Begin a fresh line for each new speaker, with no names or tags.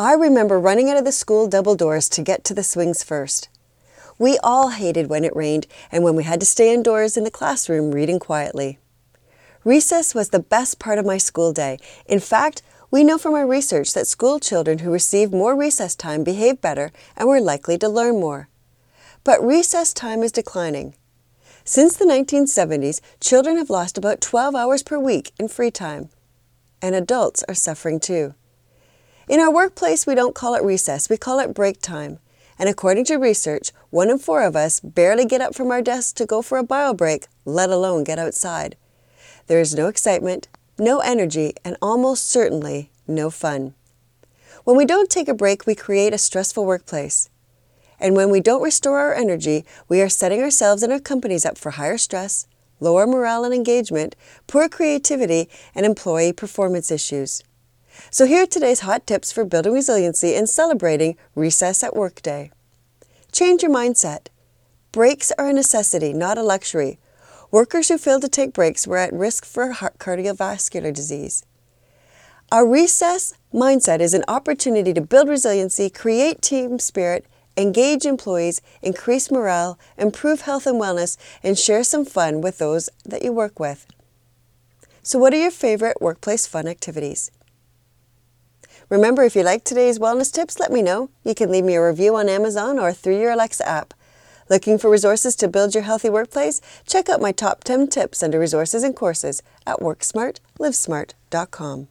I remember running out of the school double doors to get to the swings first. We all hated when it rained and when we had to stay indoors in the classroom reading quietly. Recess was the best part of my school day. In fact, we know from our research that school children who received more recess time behaved better and were likely to learn more. But recess time is declining. Since the 1970s, children have lost about 12 hours per week in free time. And adults are suffering too. In our workplace, we don't call it recess, we call it break time. And according to research, one in four of us barely get up from our desks to go for a bio break, let alone get outside. There is no excitement, no energy, and almost certainly no fun. When we don't take a break, we create a stressful workplace. And when we don't restore our energy, we are setting ourselves and our companies up for higher stress, lower morale and engagement, poor creativity, and employee performance issues. So, here are today's hot tips for building resiliency and celebrating Recess at Work Day. Change your mindset. Breaks are a necessity, not a luxury. Workers who failed to take breaks were at risk for cardiovascular disease. Our recess mindset is an opportunity to build resiliency, create team spirit, engage employees, increase morale, improve health and wellness, and share some fun with those that you work with. So, what are your favorite workplace fun activities? Remember, if you like today's wellness tips, let me know. You can leave me a review on Amazon or through your Alexa app. Looking for resources to build your healthy workplace? Check out my top 10 tips under resources and courses at WorkSmartLivesmart.com.